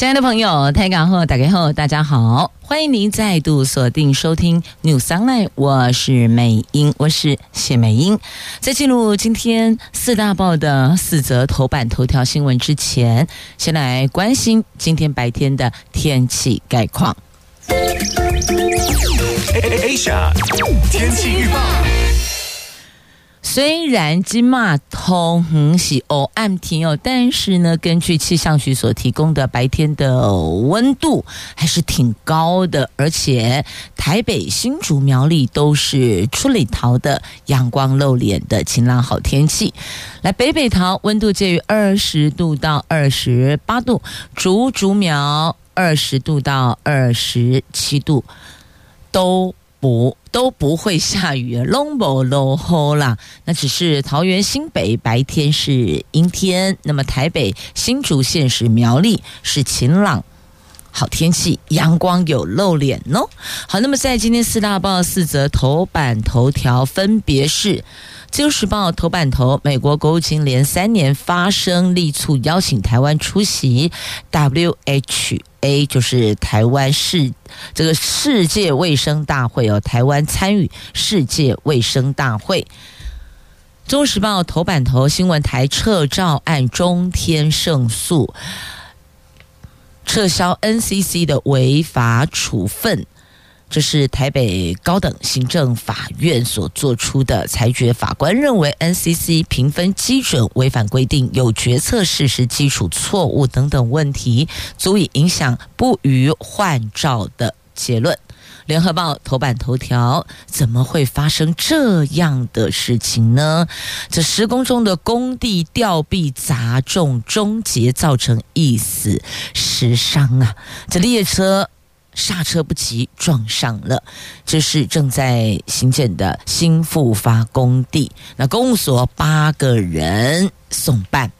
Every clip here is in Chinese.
亲爱的朋友，台港后打开后，大家好，欢迎您再度锁定收听 News Online，我是美英，我是谢美英。在进入今天四大报的四则头版头条新闻之前，先来关心今天白天的天气概况。Asia 天气预报。虽然金马通很喜哦暗天哦，但是呢，根据气象局所提供的白天的温度还是挺高的，而且台北、新竹、苗栗都是出里桃的阳光露脸的晴朗好天气。来北北桃温度介于二十度到二十八度，竹竹苗二十度到二十七度都。不都不会下雨，拢无落雨啦。那只是桃园新北白天是阴天，那么台北新竹县是苗栗是晴朗好天气，阳光有露脸哦。好，那么在今天四大报四则头版头条分别是。自由时报头版头，美国国务卿连三年发声力促邀请台湾出席 WHA，就是台湾世这个世界卫生大会哦，台湾参与世界卫生大会。中时报头版头新闻台撤照案中天胜诉，撤销 NCC 的违法处分。这是台北高等行政法院所做出的裁决，法官认为 NCC 评分基准违反规定，有决策事实基础错误等等问题，足以影响不予换照的结论。联合报头版头条：怎么会发生这样的事情呢？这施工中的工地吊臂砸中终结，造成一死十伤啊！这列车。刹车不及，撞上了。这是正在兴建的新复发工地。那公务所八个人送办。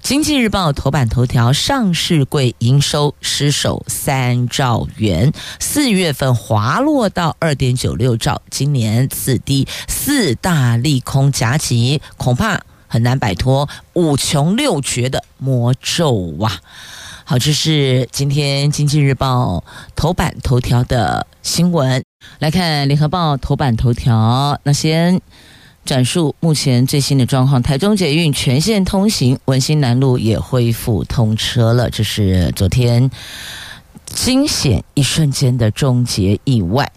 经济日报头版头条：上市柜营收失守三兆元，四月份滑落到二点九六兆，今年次低。四大利空夹击，恐怕很难摆脱五穷六绝的魔咒啊！好，这是今天《经济日报》头版头条的新闻。来看《联合报》头版头条，那先转述目前最新的状况：台中捷运全线通行，文心南路也恢复通车了。这是昨天惊险一瞬间的终结意外。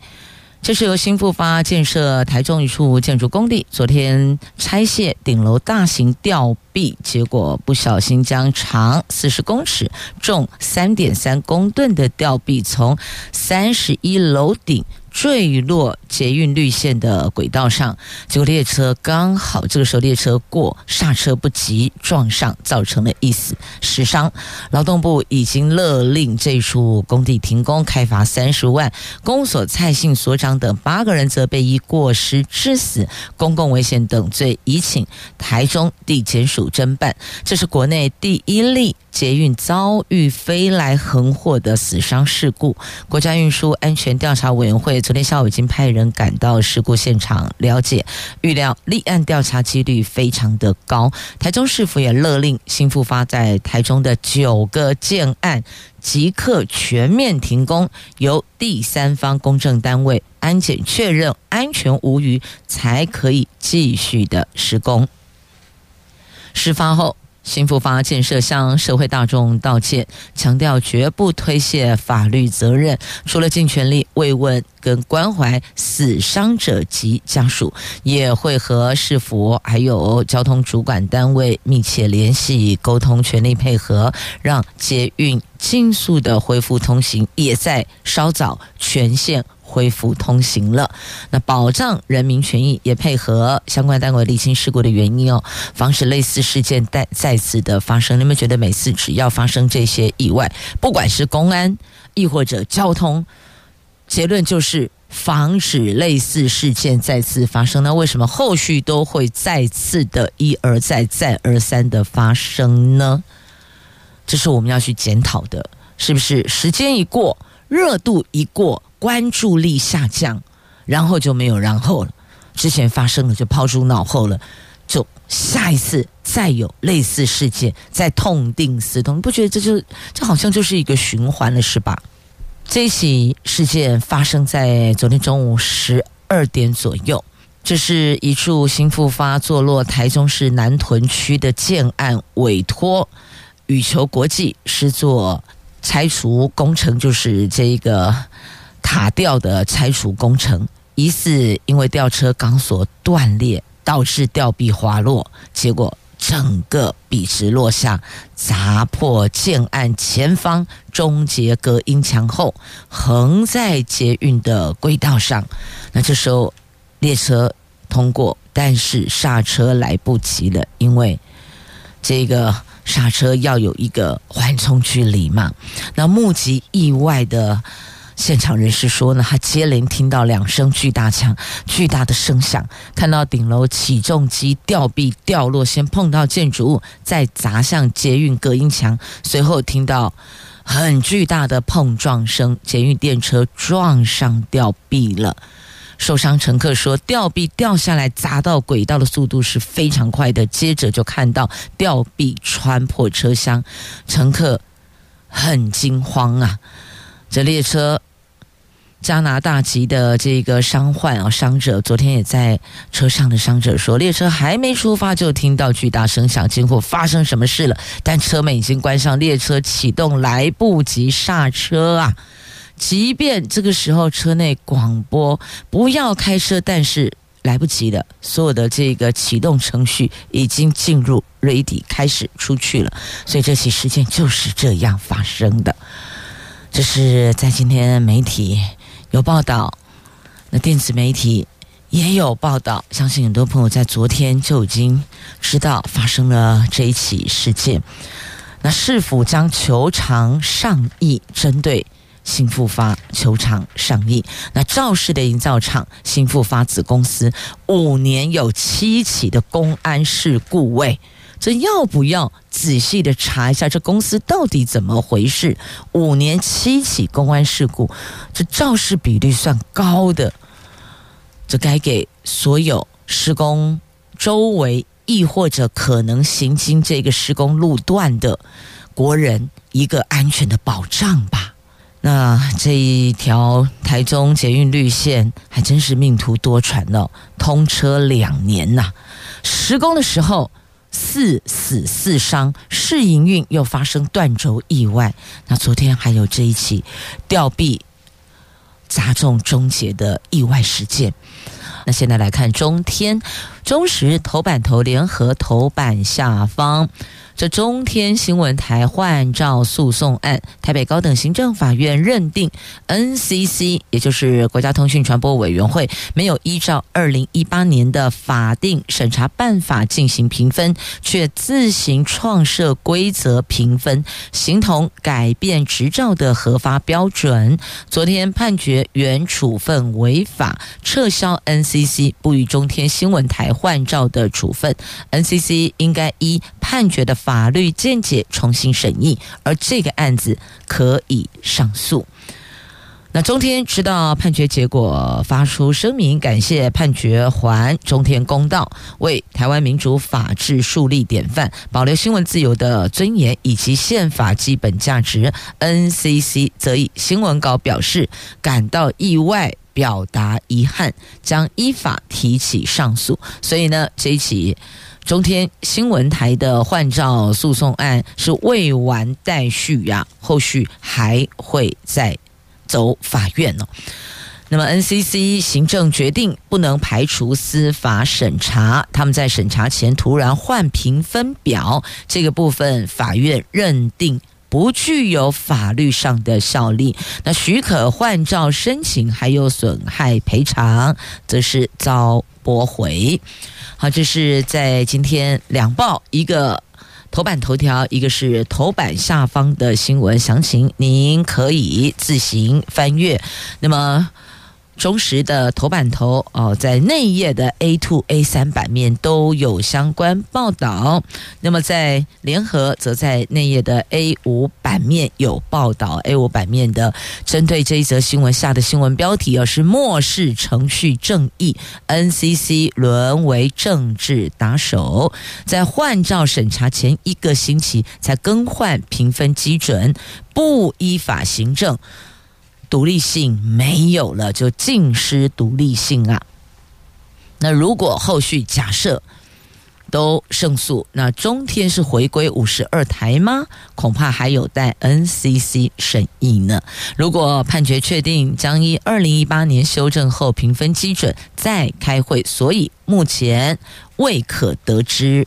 这是由新复发建设台中一处建筑工地，昨天拆卸顶楼大型吊臂，结果不小心将长四十公尺、重三点三公吨的吊臂从三十一楼顶。坠落捷运绿线的轨道上，结果列车刚好这个时候列车过，刹车不及撞上，造成了一死十伤。劳动部已经勒令这处工地停工，开罚三十万。公所蔡姓所长等八个人则被以过失致死、公共危险等罪，移请台中地检署侦办。这是国内第一例捷运遭遇飞来横祸的死伤事故。国家运输安全调查委员会。昨天下午已经派人赶到事故现场了解，预料立案调查几率非常的高。台中市府也勒令新复发在台中的九个建案即刻全面停工，由第三方公证单位安检确认安全无虞，才可以继续的施工。事发后。新复发建设向社会大众道歉，强调绝不推卸法律责任，除了尽全力慰问跟关怀死伤者及家属，也会和市府还有交通主管单位密切联系沟通，全力配合，让捷运尽速的恢复通行，也在稍早全线。恢复通行了，那保障人民权益，也配合相关单位厘清事故的原因哦，防止类似事件再再次的发生。你们觉得每次只要发生这些意外，不管是公安亦或者交通，结论就是防止类似事件再次发生。那为什么后续都会再次的一而再、再而三的发生呢？这是我们要去检讨的，是不是？时间一过，热度一过，关注力下降，然后就没有然后了。之前发生了就抛诸脑后了，就下一次再有类似事件再痛定思痛，不觉得这就这好像就是一个循环了，是吧？这起事件发生在昨天中午十二点左右，这是一处新复发坐落台中市南屯区的建案，委托羽球国际是做拆除工程，就是这个塔吊的拆除工程。疑似因为吊车钢索断裂，导致吊臂滑落，结果整个笔直落下，砸破建案前方终结隔音墙后，横在捷运的轨道上。那这时候列车通过，但是刹车来不及了，因为这个刹车要有一个缓冲距离嘛。那目击意外的。现场人士说呢，他接连听到两声巨大枪、巨大的声响，看到顶楼起重机吊臂掉落，先碰到建筑物，再砸向捷运隔音墙，随后听到很巨大的碰撞声，捷运电车撞上吊臂了。受伤乘客说，吊臂掉下来砸到轨道的速度是非常快的，接着就看到吊臂穿破车厢，乘客很惊慌啊。这列车加拿大籍的这个伤患啊，伤者昨天也在车上的伤者说，列车还没出发就听到巨大声响，惊呼发生什么事了？但车门已经关上，列车启动来不及刹车啊！即便这个时候车内广播不要开车，但是来不及了，所有的这个启动程序已经进入 ready 开始出去了，所以这起事件就是这样发生的。这是在今天媒体有报道，那电子媒体也有报道。相信很多朋友在昨天就已经知道发生了这一起事件。那市府将求偿上亿，针对新复发求偿上亿。那肇事的营造厂新复发子公司五年有七起的公安事故位这要不要仔细的查一下这公司到底怎么回事？五年七起公安事故，这肇事比率算高的，这该给所有施工周围亦或者可能行经这个施工路段的国人一个安全的保障吧。那这一条台中捷运绿线还真是命途多舛了，通车两年呐，施工的时候。四死四伤，试营运又发生断轴意外。那昨天还有这一起吊臂砸中终结的意外事件。那现在来看中天、中时头版头联合头版下方。这中天新闻台换照诉讼案，台北高等行政法院认定 NCC，也就是国家通讯传播委员会，没有依照二零一八年的法定审查办法进行评分，却自行创设规则评分，形同改变执照的核发标准。昨天判决原处分违法，撤销 NCC 不予中天新闻台换照的处分，NCC 应该依判决的。法律见解重新审议，而这个案子可以上诉。那中天知道判决结果，发出声明，感谢判决还中天公道，为台湾民主法治树立典范，保留新闻自由的尊严以及宪法基本价值。NCC 则以新闻稿表示感到意外，表达遗憾，将依法提起上诉。所以呢，这一起。中天新闻台的换照诉讼案是未完待续呀，后续还会再走法院呢。那么 NCC 行政决定不能排除司法审查，他们在审查前突然换评分表，这个部分法院认定不具有法律上的效力。那许可换照申请还有损害赔偿，则是遭驳回。好，这是在今天两报，一个头版头条，一个是头版下方的新闻详情，您可以自行翻阅。那么中时的头版头哦，在内页的 A two、A 三版面都有相关报道。那么在联合则在内页的 A 五版面有报道。A 五版面的针对这一则新闻下的新闻标题，而是漠视程序正义，NCC 沦为政治打手，在换照审查前一个星期才更换评分基准，不依法行政。独立性没有了，就尽失独立性啊！那如果后续假设都胜诉，那中天是回归五十二台吗？恐怕还有待 NCC 审议呢。如果判决确定，将依二零一八年修正后评分基准再开会，所以目前未可得知。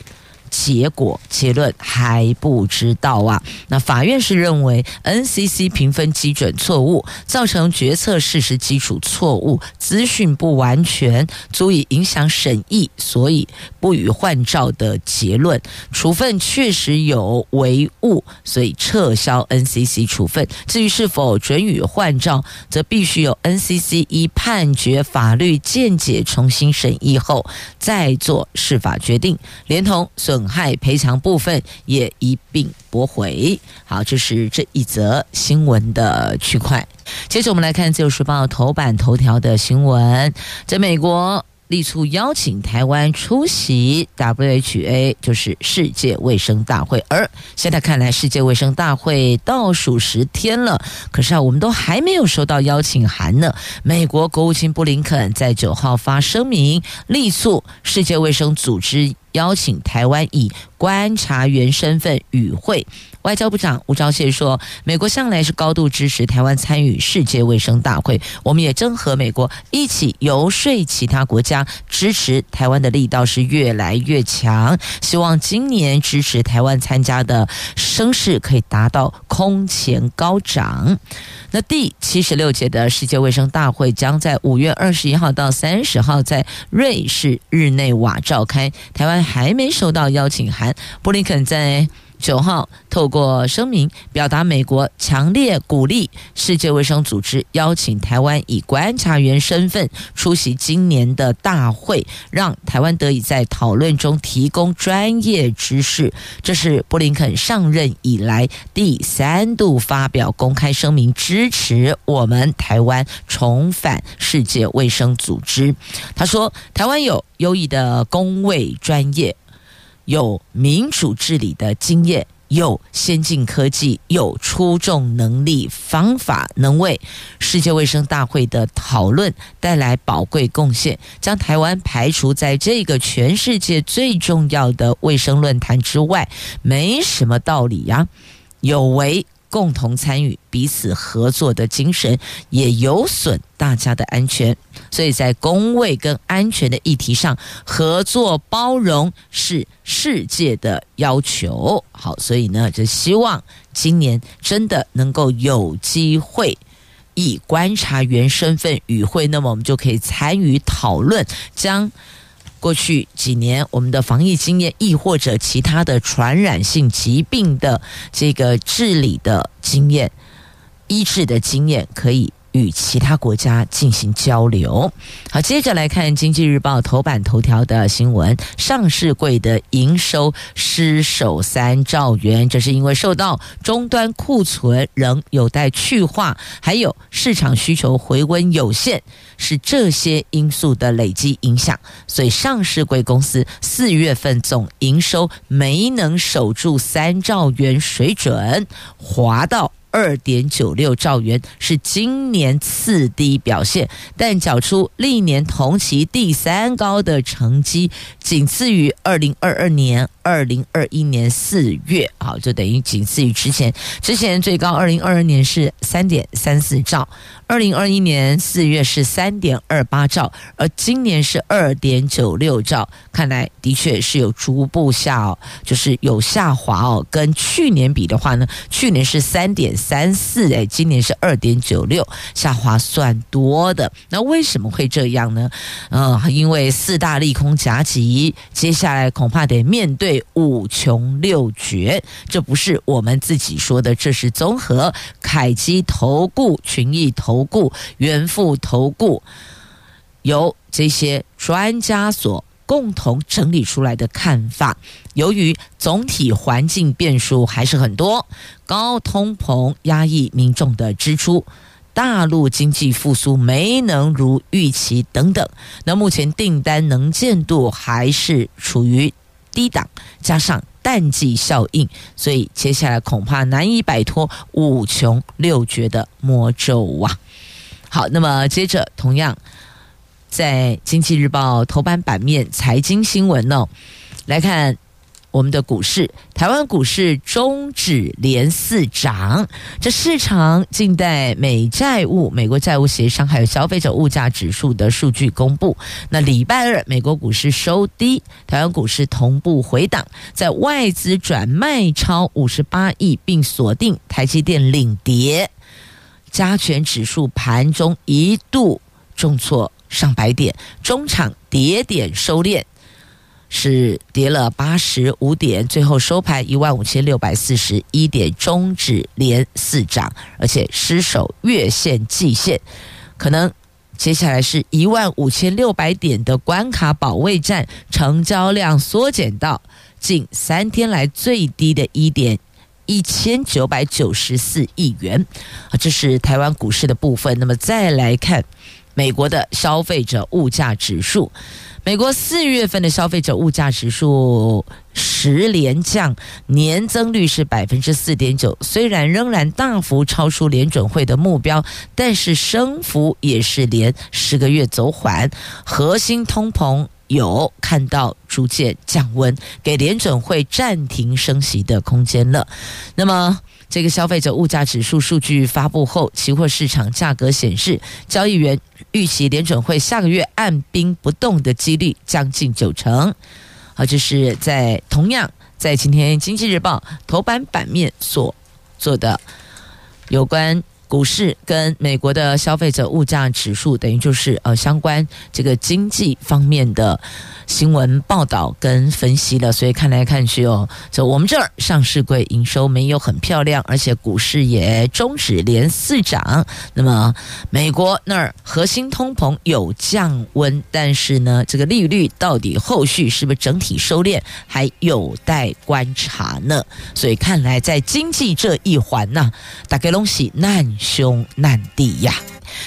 结果结论还不知道啊。那法院是认为 NCC 评分基准错误，造成决策事实基础错误，资讯不完全，足以影响审议，所以不予换照的结论。处分确实有违误，所以撤销 NCC 处分。至于是否准予换照，则必须由 NCC 依判决法律见解重新审议后再做释法决定，连同损。损害赔偿部分也一并驳回。好，这是这一则新闻的区块。接着我们来看《自由时报》头版头条的新闻，在美国。力促邀请台湾出席 WHA，就是世界卫生大会。而现在看来，世界卫生大会倒数十天了，可是啊，我们都还没有收到邀请函呢。美国国务卿布林肯在九号发声明，力促世界卫生组织邀请台湾以观察员身份与会。外交部长吴钊燮说：“美国向来是高度支持台湾参与世界卫生大会，我们也正和美国一起游说其他国家支持台湾的力道是越来越强。希望今年支持台湾参加的声势可以达到空前高涨。那第七十六届的世界卫生大会将在五月二十一号到三十号在瑞士日内瓦召开，台湾还没收到邀请函。布林肯在。”九号，透过声明表达美国强烈鼓励世界卫生组织邀请台湾以观察员身份出席今年的大会，让台湾得以在讨论中提供专业知识。这是布林肯上任以来第三度发表公开声明，支持我们台湾重返世界卫生组织。他说：“台湾有优异的公卫专业。”有民主治理的经验，有先进科技，有出众能力，方法能为世界卫生大会的讨论带来宝贵贡献，将台湾排除在这个全世界最重要的卫生论坛之外，没什么道理呀，有违。共同参与、彼此合作的精神，也有损大家的安全。所以在公卫跟安全的议题上，合作包容是世界的要求。好，所以呢，就希望今年真的能够有机会以观察员身份与会，那么我们就可以参与讨论，将。过去几年，我们的防疫经验，亦或者其他的传染性疾病的这个治理的经验、医治的经验，可以。与其他国家进行交流。好，接着来看《经济日报》头版头条的新闻：上市柜的营收失守三兆元，这是因为受到终端库存仍有待去化，还有市场需求回温有限，是这些因素的累积影响。所以，上市柜公司四月份总营收没能守住三兆元水准，滑到。二点九六兆元是今年次低表现，但缴出历年同期第三高的成绩，仅次于二零二二年、二零二一年四月，好，就等于仅次于之前，之前最高二零二二年是三点三四兆。二零二一年四月是三点二八兆，而今年是二点九六兆，看来的确是有逐步下，就是有下滑哦。跟去年比的话呢，去年是三点三四，哎，今年是二点九六，下滑算多的。那为什么会这样呢？嗯，因为四大利空夹击，接下来恐怕得面对五穷六绝。这不是我们自己说的，这是综合凯基投顾、群益投顾、元富投顾由这些专家所共同整理出来的看法。由于总体环境变数还是很多，高通膨压抑民众的支出，大陆经济复苏没能如预期等等，那目前订单能见度还是处于低档，加上淡季效应，所以接下来恐怕难以摆脱五穷六绝的魔咒啊！好，那么接着同样在《经济日报》头版版面财经新闻呢、哦，来看。我们的股市，台湾股市终止连四涨。这市场静待美债务、美国债务协商，还有消费者物价指数的数据公布。那礼拜二，美国股市收低，台湾股市同步回档，在外资转卖超五十八亿，并锁定台积电领跌，加权指数盘中一度重挫上百点，中场跌点收敛。是跌了八十五点，最后收盘一万五千六百四十一点，终止连四涨，而且失守月线、季线，可能接下来是一万五千六百点的关卡保卫战，成交量缩减到近三天来最低的一点一千九百九十四亿元啊，这是台湾股市的部分。那么再来看美国的消费者物价指数。美国四月份的消费者物价指数十连降，年增率是百分之四点九。虽然仍然大幅超出联准会的目标，但是升幅也是连十个月走缓。核心通膨有看到逐渐降温，给联准会暂停升息的空间了。那么。这个消费者物价指数数据发布后，期货市场价格显示，交易员预期联准会下个月按兵不动的几率将近九成。好，这是在同样在今天《经济日报》头版版面所做的有关。股市跟美国的消费者物价指数，等于就是呃相关这个经济方面的新闻报道跟分析了。所以看来看去哦，就我们这儿上市柜营收没有很漂亮，而且股市也终止连四涨。那么美国那儿核心通膨有降温，但是呢，这个利率到底后续是不是整体收敛，还有待观察呢？所以看来在经济这一环呢，大概东西难兄难弟呀！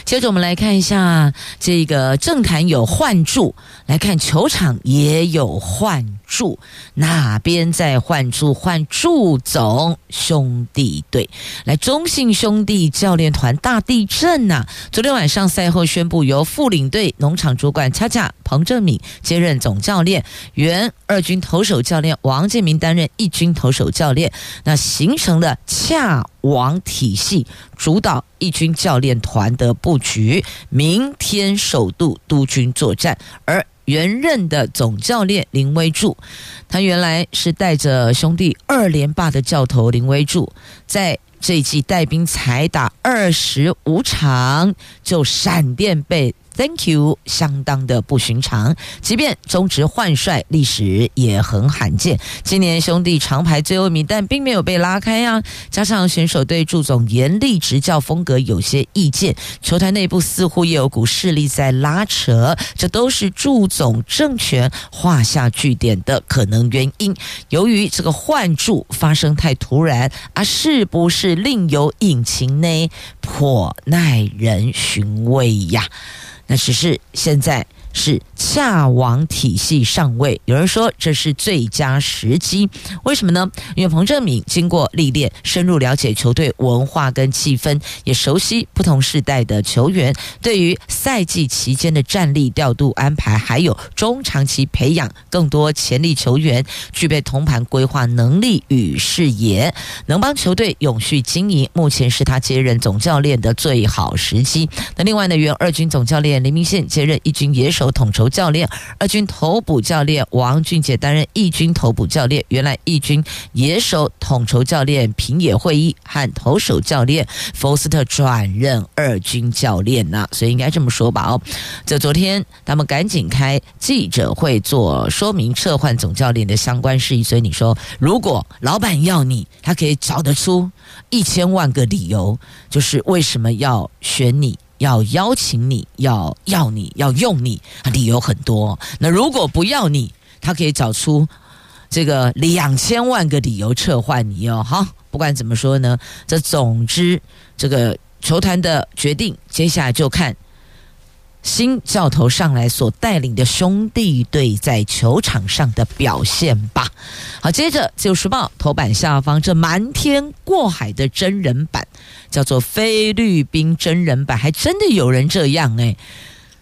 接着我们来看一下这个政坛有换柱，来看球场也有换住，哪边在换住？换祝总兄弟队，来中信兄弟教练团大地震呐、昨天晚上赛后宣布，由副领队农场主管恰恰彭正敏接任总教练，原二军投手教练王建民担任一军投手教练，那形成了恰王体系，主导一军教练团的布局，明天首度督军作战，而。原任的总教练林威柱，他原来是带着兄弟二连霸的教头林威柱，在这一季带兵才打二十五场，就闪电被。Thank you，相当的不寻常。即便中职换帅，历史也很罕见。今年兄弟长排最后一名，但并没有被拉开啊。加上选手对祝总严厉执教风格有些意见，球团内部似乎也有股势力在拉扯，这都是祝总政权画下句点的可能原因。由于这个换祝发生太突然啊，是不是另有隐情呢？颇耐人寻味呀。那只是现在。是恰王体系上位，有人说这是最佳时机，为什么呢？因为彭政闵经过历练，深入了解球队文化跟气氛，也熟悉不同世代的球员，对于赛季期间的战力调度安排，还有中长期培养更多潜力球员，具备同盘规划能力与视野，能帮球队永续经营。目前是他接任总教练的最好时机。那另外呢，原二军总教练林明宪接任一军野手。手统筹教练，二军投捕教练王俊杰担任一军投捕教练。原来一军野手统筹教练平野会议和投手教练福斯特转任二军教练呐、啊，所以应该这么说吧？哦，这昨天他们赶紧开记者会做说明撤换总教练的相关事宜。所以你说，如果老板要你，他可以找得出一千万个理由，就是为什么要选你。要邀请你，要要你，要用你，理由很多。那如果不要你，他可以找出这个两千万个理由撤换你哦。哈，不管怎么说呢，这总之这个球团的决定，接下来就看。新教头上来所带领的兄弟队在球场上的表现吧。好，接着《自由时报》头版下方这瞒天过海的真人版，叫做菲律宾真人版，还真的有人这样诶，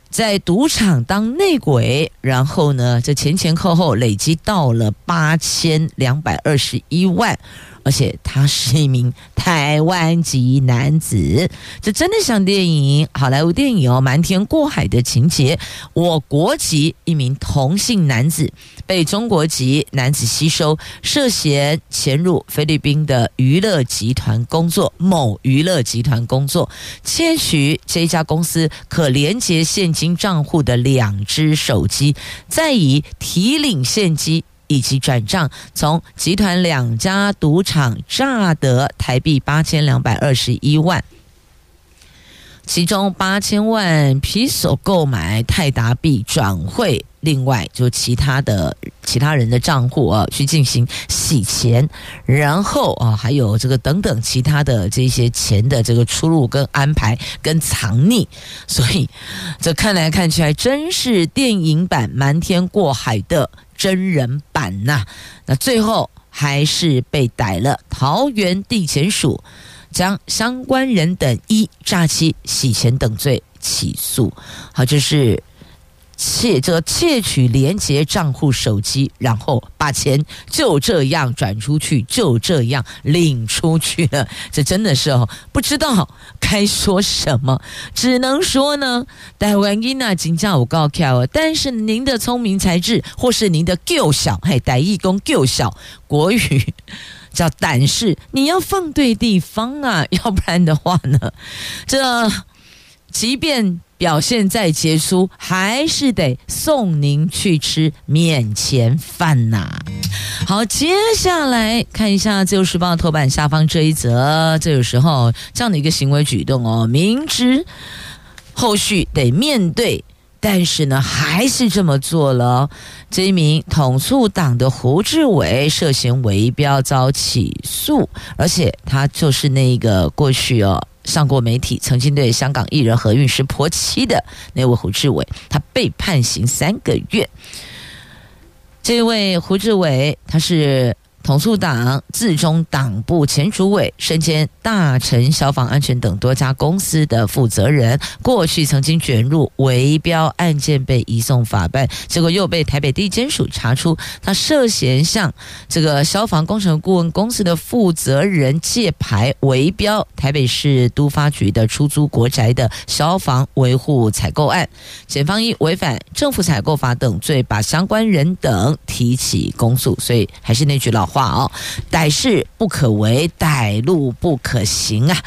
在赌场当内鬼，然后呢，这前前后后累积到了八千两百二十一万。而且他是一名台湾籍男子，这真的像电影，好莱坞电影哦，瞒天过海的情节。我国籍一名同性男子被中国籍男子吸收，涉嫌潜入菲律宾的娱乐集团工作，某娱乐集团工作，窃取这家公司可连接现金账户的两只手机，再以提领现金。以及转账，从集团两家赌场诈得台币八千两百二十一万，其中八千万皮索购买泰达币转汇。另外，就其他的其他人的账户啊，去进行洗钱，然后啊，还有这个等等其他的这些钱的这个出入跟安排跟藏匿，所以这看来看去还真是电影版瞒天过海的真人版呐、那最后还是被逮了，桃园地检署将相关人等一诈欺、洗钱等罪起诉。好，这是。窃这窃取连结账户手机，然后把钱就这样转出去，就这样领出去了。这真的是哦，不知道该说什么，只能说呢，台湾音啊，金价有够巧，但是您的聪明才智，或是您的够小，嘿，台义工够小，国语叫胆识，你要放对地方啊，要不然的话呢，这即便。表现再杰出，还是得送您去吃免钱饭呐。好，接下来看一下《自由时报》头版下方这一则，这有时候这样的一个行为举动哦，明知后续得面对，但是呢，还是这么做了。这一名统促党的胡志伟涉嫌围标遭起诉，而且他就是那个过去哦。上过媒体，曾经对香港艺人何韵诗泼漆的那位胡志伟，他被判刑三个月。这位胡志伟，他是。统促党自中党部前主委，身兼大成消防安全等多家公司的负责人，过去曾经卷入围标案件被移送法办，结果又被台北地检署查出他涉嫌向这个消防工程顾问公司的负责人借牌围标台北市都发局的出租国宅的消防维护采购案，检方以违反政府采购法等罪，把相关人等提起公诉。所以还是那句老话哦，歹事不可为，歹路不可行啊。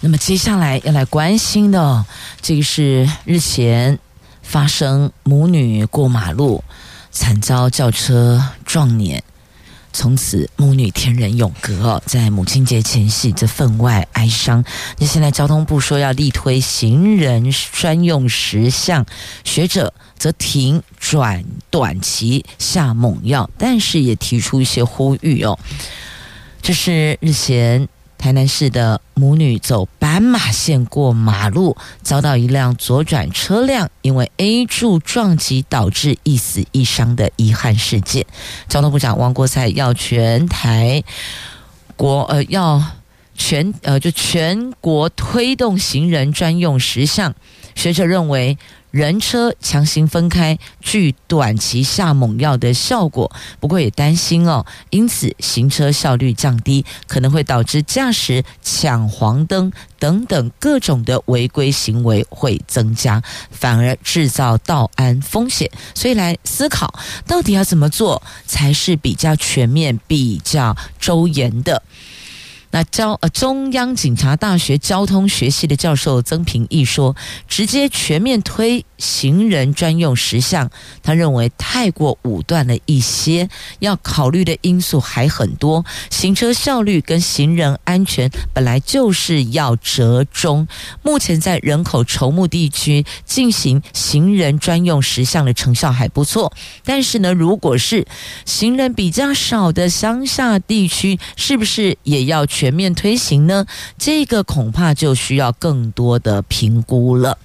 那么接下来要来关心的，这个是日前发生母女过马路惨遭轿车撞碾，从此母女天人永隔。在母亲节前夕，这分外哀伤。那现在交通部说要力推行人专用石像，学者。则停转短期下猛药，但是也提出一些呼吁哦。这是日前台南市的母女走斑马线过马路，遭到一辆左转车辆因为 A 柱撞击导致一死一伤的遗憾事件。交通部长王国材要全台国呃要全呃就全国推动行人专用十项，学者认为。人车强行分开，具短期下猛药的效果。不过也担心哦，因此行车效率降低，可能会导致驾驶抢黄灯等等各种的违规行为会增加，反而制造道安风险。所以来思考，到底要怎么做才是比较全面、比较周延的。那交呃中央警察大学交通学系的教授曾平义说，直接全面推行人专用时相，他认为太过武断了一些，要考虑的因素还很多。行车效率跟行人安全本来就是要折中。目前在人口稠密地区进行行人专用时相的成效还不错，但是呢，如果是行人比较少的乡下地区，是不是也要？全面推行呢，这个恐怕就需要更多的评估了。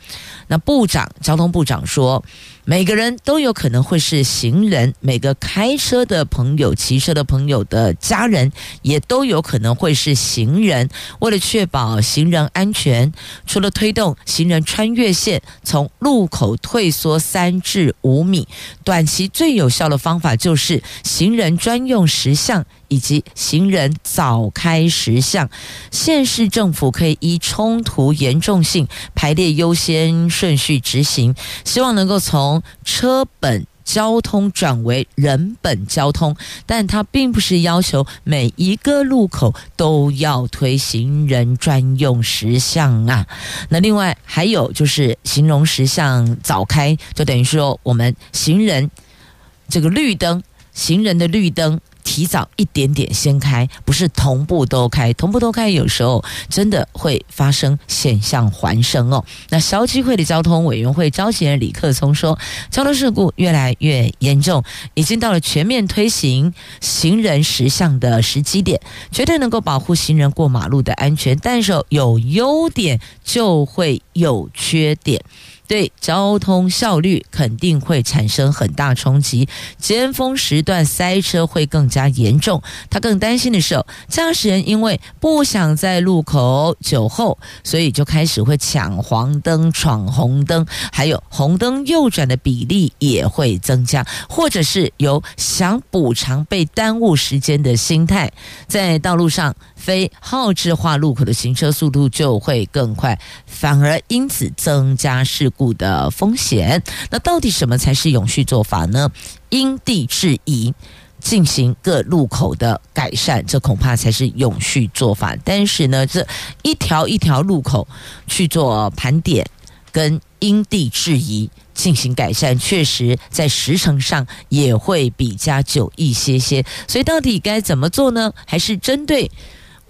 那部长，交通部长说，每个人都有可能会是行人，每个开车的朋友、骑车的朋友的家人也都有可能会是行人。为了确保行人安全，除了推动行人穿越线从路口退缩三至五米，短期最有效的方法就是行人专用时相以及行人早开十项。县市政府可以依冲突严重性排列优先顺序执行，希望能够从车本交通转为人本交通，但它并不是要求每一个路口都要推行人专用时相啊。那另外还有就是行人时相早开，就等于说我们行人这个绿灯，行人的绿灯。提早一点点先开，不是同步都开，同步都开有时候真的会发生险象环生哦。那消基会的交通委员会召集人李克聪说，交通事故越来越严重，已经到了全面推行行人实相的时机点，绝对能够保护行人过马路的安全。但是有优点就会有缺点。对交通效率肯定会产生很大冲击，尖峰时段塞车会更加严重。他更担心的是，驾驶人因为不想在路口酒后，所以就开始会抢黄灯、闯红灯，还有红灯右转的比例也会增加，或者是有想补偿被耽误时间的心态，在道路上。非号志化路口的行车速度就会更快，反而因此增加事故的风险。那到底什么才是永续做法呢？因地制宜进行各路口的改善，这恐怕才是永续做法。但是呢，这一条一条路口去做盘点，跟因地制宜进行改善，确实在时程上也会比较久一些些。所以到底该怎么做呢？还是针对？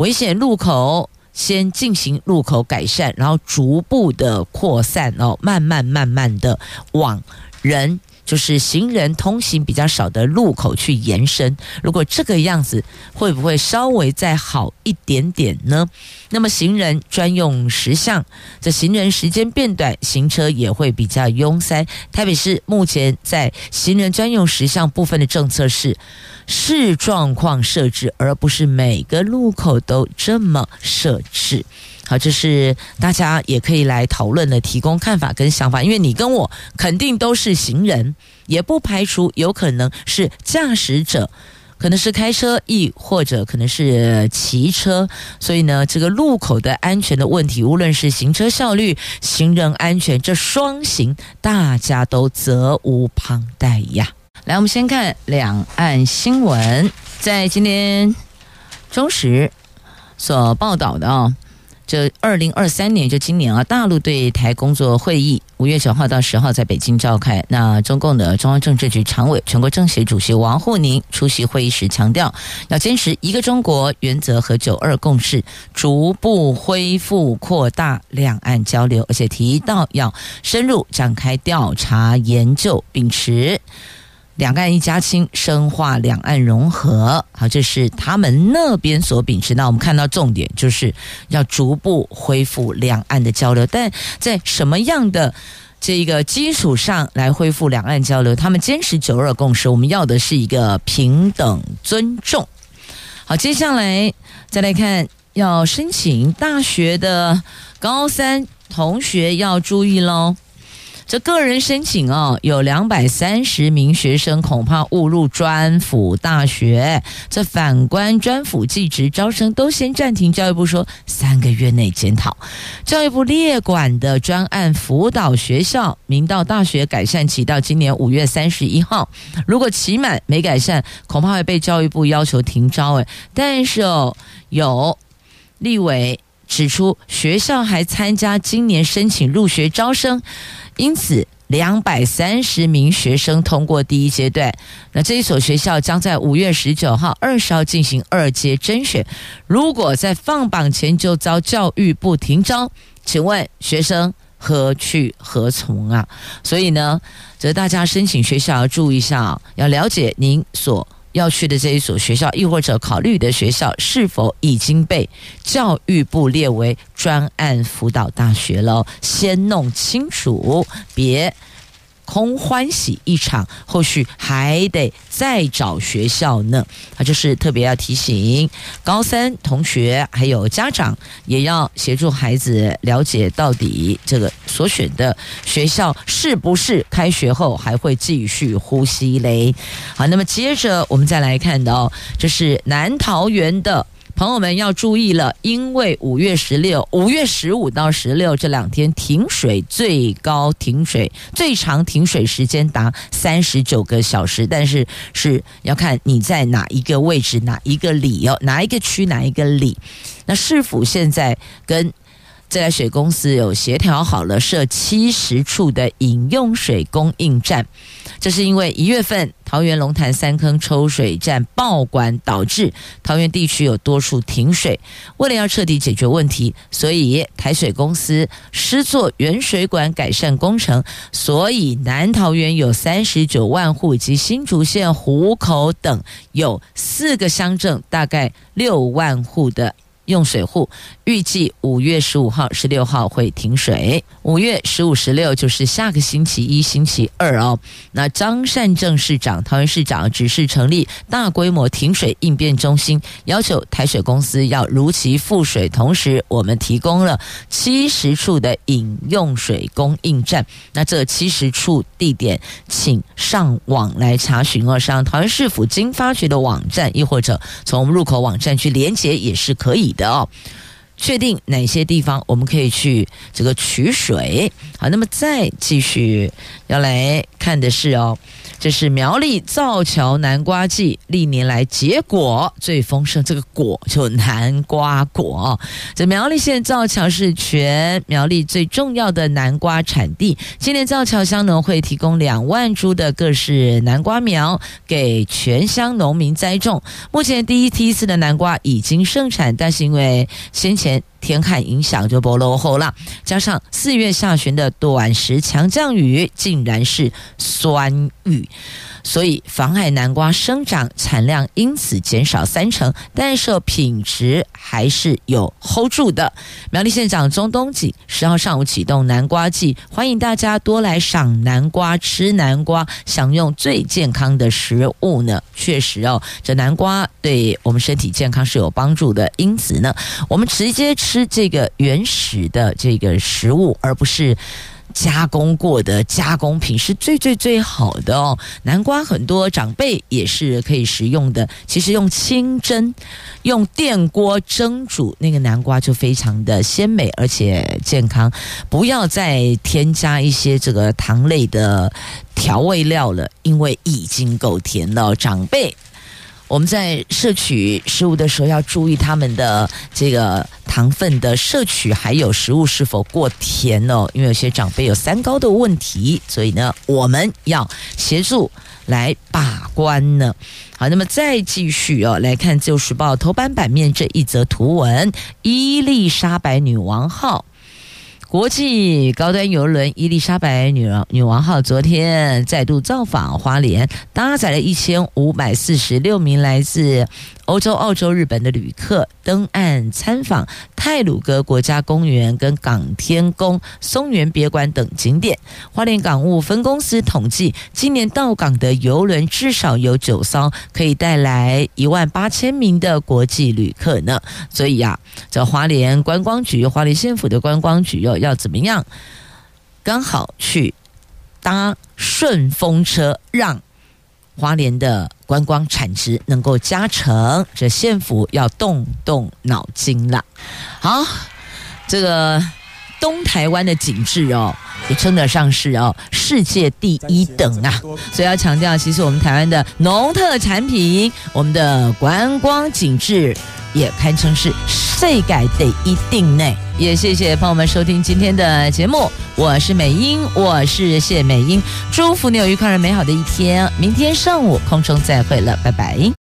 危险路口先进行路口改善，然后逐步的扩散哦，慢慢慢慢的往人。就是行人通行比较少的路口去延伸，如果这个样子会不会稍微再好一点点呢？那么行人专用时相，这行人时间变短，行车也会比较拥塞。台北市目前在行人专用时相部分的政策是视状况设置，而不是每个路口都这么设置。好，这是大家也可以来讨论的，提供看法跟想法。因为你跟我肯定都是行人，也不排除有可能是驾驶者，可能是开车，亦或者可能是骑车。所以呢，这个路口的安全的问题，无论是行车效率、行人安全，这双行大家都责无旁贷呀。来，我们先看两岸新闻，在今天中时所报道的啊、哦。这二零二三年，就今年啊，大陆对台工作会议五月九号到十号在北京召开。那中共的中央政治局常委、全国政协主席王沪宁出席会议时强调，要坚持一个中国原则和九二共识，逐步恢复扩大两岸交流，而且提到要深入展开调查研究，秉持。两岸一家亲，深化两岸融合。好，这是他们那边所秉持。那我们看到重点就是要逐步恢复两岸的交流，但在什么样的这个基础上来恢复两岸交流？他们坚持九二共识，我们要的是一个平等尊重。好，接下来再来看，要申请大学的高三同学要注意喽。这个人申请哦，有两百三十名学生恐怕误入专辅大学。这反观专辅技职招生都先暂停，教育部说三个月内检讨。教育部列管的专案辅导学校，明道大学改善期到今年五月三十一号，如果期满没改善，恐怕会被教育部要求停招。哎，但是哦，有立委指出，学校还参加今年申请入学招生。因此，两百三十名学生通过第一阶段。那这一所学校将在五月十九号、二十号进行二阶甄选。如果在放榜前就遭教育部停招，请问学生何去何从啊？所以呢，则大家申请学校要注意一下，要了解您所。要去的这一所学校，亦或者考虑的学校，是否已经被教育部列为专案辅导大学了？先弄清楚，别。空欢喜一场，后续还得再找学校呢。他就是特别要提醒高三同学还有家长，也要协助孩子了解到底这个所选的学校是不是开学后还会继续呼吸嘞。好，那么接着我们再来看到，这是南桃园的。朋友们要注意了，因为五月十六、五月十五到十六这两天停水，最高停水最长停水时间达三十九个小时，但是是要看你在哪一个位置、哪一个里哦，哪一个区、哪一个里。那市府现在跟自来水公司有协调好了，设七十处的饮用水供应站。这是因为一月份桃园龙潭三坑抽水站爆管，导致桃园地区有多处停水。为了要彻底解决问题，所以台水公司施作原水管改善工程，所以南桃园有三十九万户及新竹县湖口等有四个乡镇，大概六万户的。用水户预计五月十五号、十六号会停水。五月十五、十六就是下个星期一、星期二哦。那张善政市长、桃园市长指示成立大规模停水应变中心，要求台水公司要如期复水。同时，我们提供了七十处的饮用水供应站。那这七十处地点，请上网来查询哦。上桃园市府经发局的网站，亦或者从入口网站去连接也是可以。的哦，确定哪些地方我们可以去这个取水。好，那么再继续要来看的是哦。这是苗栗造桥南瓜季历年来结果最丰盛，这个果就南瓜果。这苗栗县造桥是全苗栗最重要的南瓜产地，今年造桥乡农会提供两万株的各式南瓜苗给全乡农民栽种。目前第一梯次的南瓜已经盛产，但是因为先前。天旱影响就不落后了，加上四月下旬的短时强降雨，竟然是酸雨。所以妨碍南瓜生长，产量因此减少三成，但是品质还是有 hold 住的。苗栗县长钟东锦十号上午启动南瓜季，欢迎大家多来赏南瓜、吃南瓜，享用最健康的食物呢。确实哦，这南瓜对我们身体健康是有帮助的，因此呢，我们直接吃这个原始的这个食物，而不是。加工过的加工品是最最最好的哦。南瓜很多长辈也是可以食用的。其实用清蒸、用电锅蒸煮那个南瓜就非常的鲜美而且健康。不要再添加一些这个糖类的调味料了，因为已经够甜了。长辈。我们在摄取食物的时候要注意他们的这个糖分的摄取，还有食物是否过甜哦。因为有些长辈有三高的问题，所以呢，我们要协助来把关呢。好，那么再继续哦，来看《旧时报》头版版面这一则图文：伊丽莎白女王号。国际高端邮轮伊丽莎白女王女王号昨天再度造访花莲，搭载了一千五百四十六名来自欧洲、澳洲、日本的旅客登岸参访太鲁阁国家公园跟港天宫、松园别馆等景点。花莲港务分公司统计，今年到港的邮轮至少有九艘，可以带来一万八千名的国际旅客呢。所以呀、啊，这花莲观光局、花莲县府的观光局哟要怎么样？刚好去搭顺风车，让花莲的观光产值能够加成。这县府要动动脑筋了。好，这个东台湾的景致哦。也称得上是哦，世界第一等啊！所以要强调，其实我们台湾的农特产品，我们的观光景致，也堪称是世界第一定呢。也谢谢朋友们收听今天的节目，我是美英，我是谢美英，祝福你有愉快而美好的一天。明天上午空中再会了，拜拜。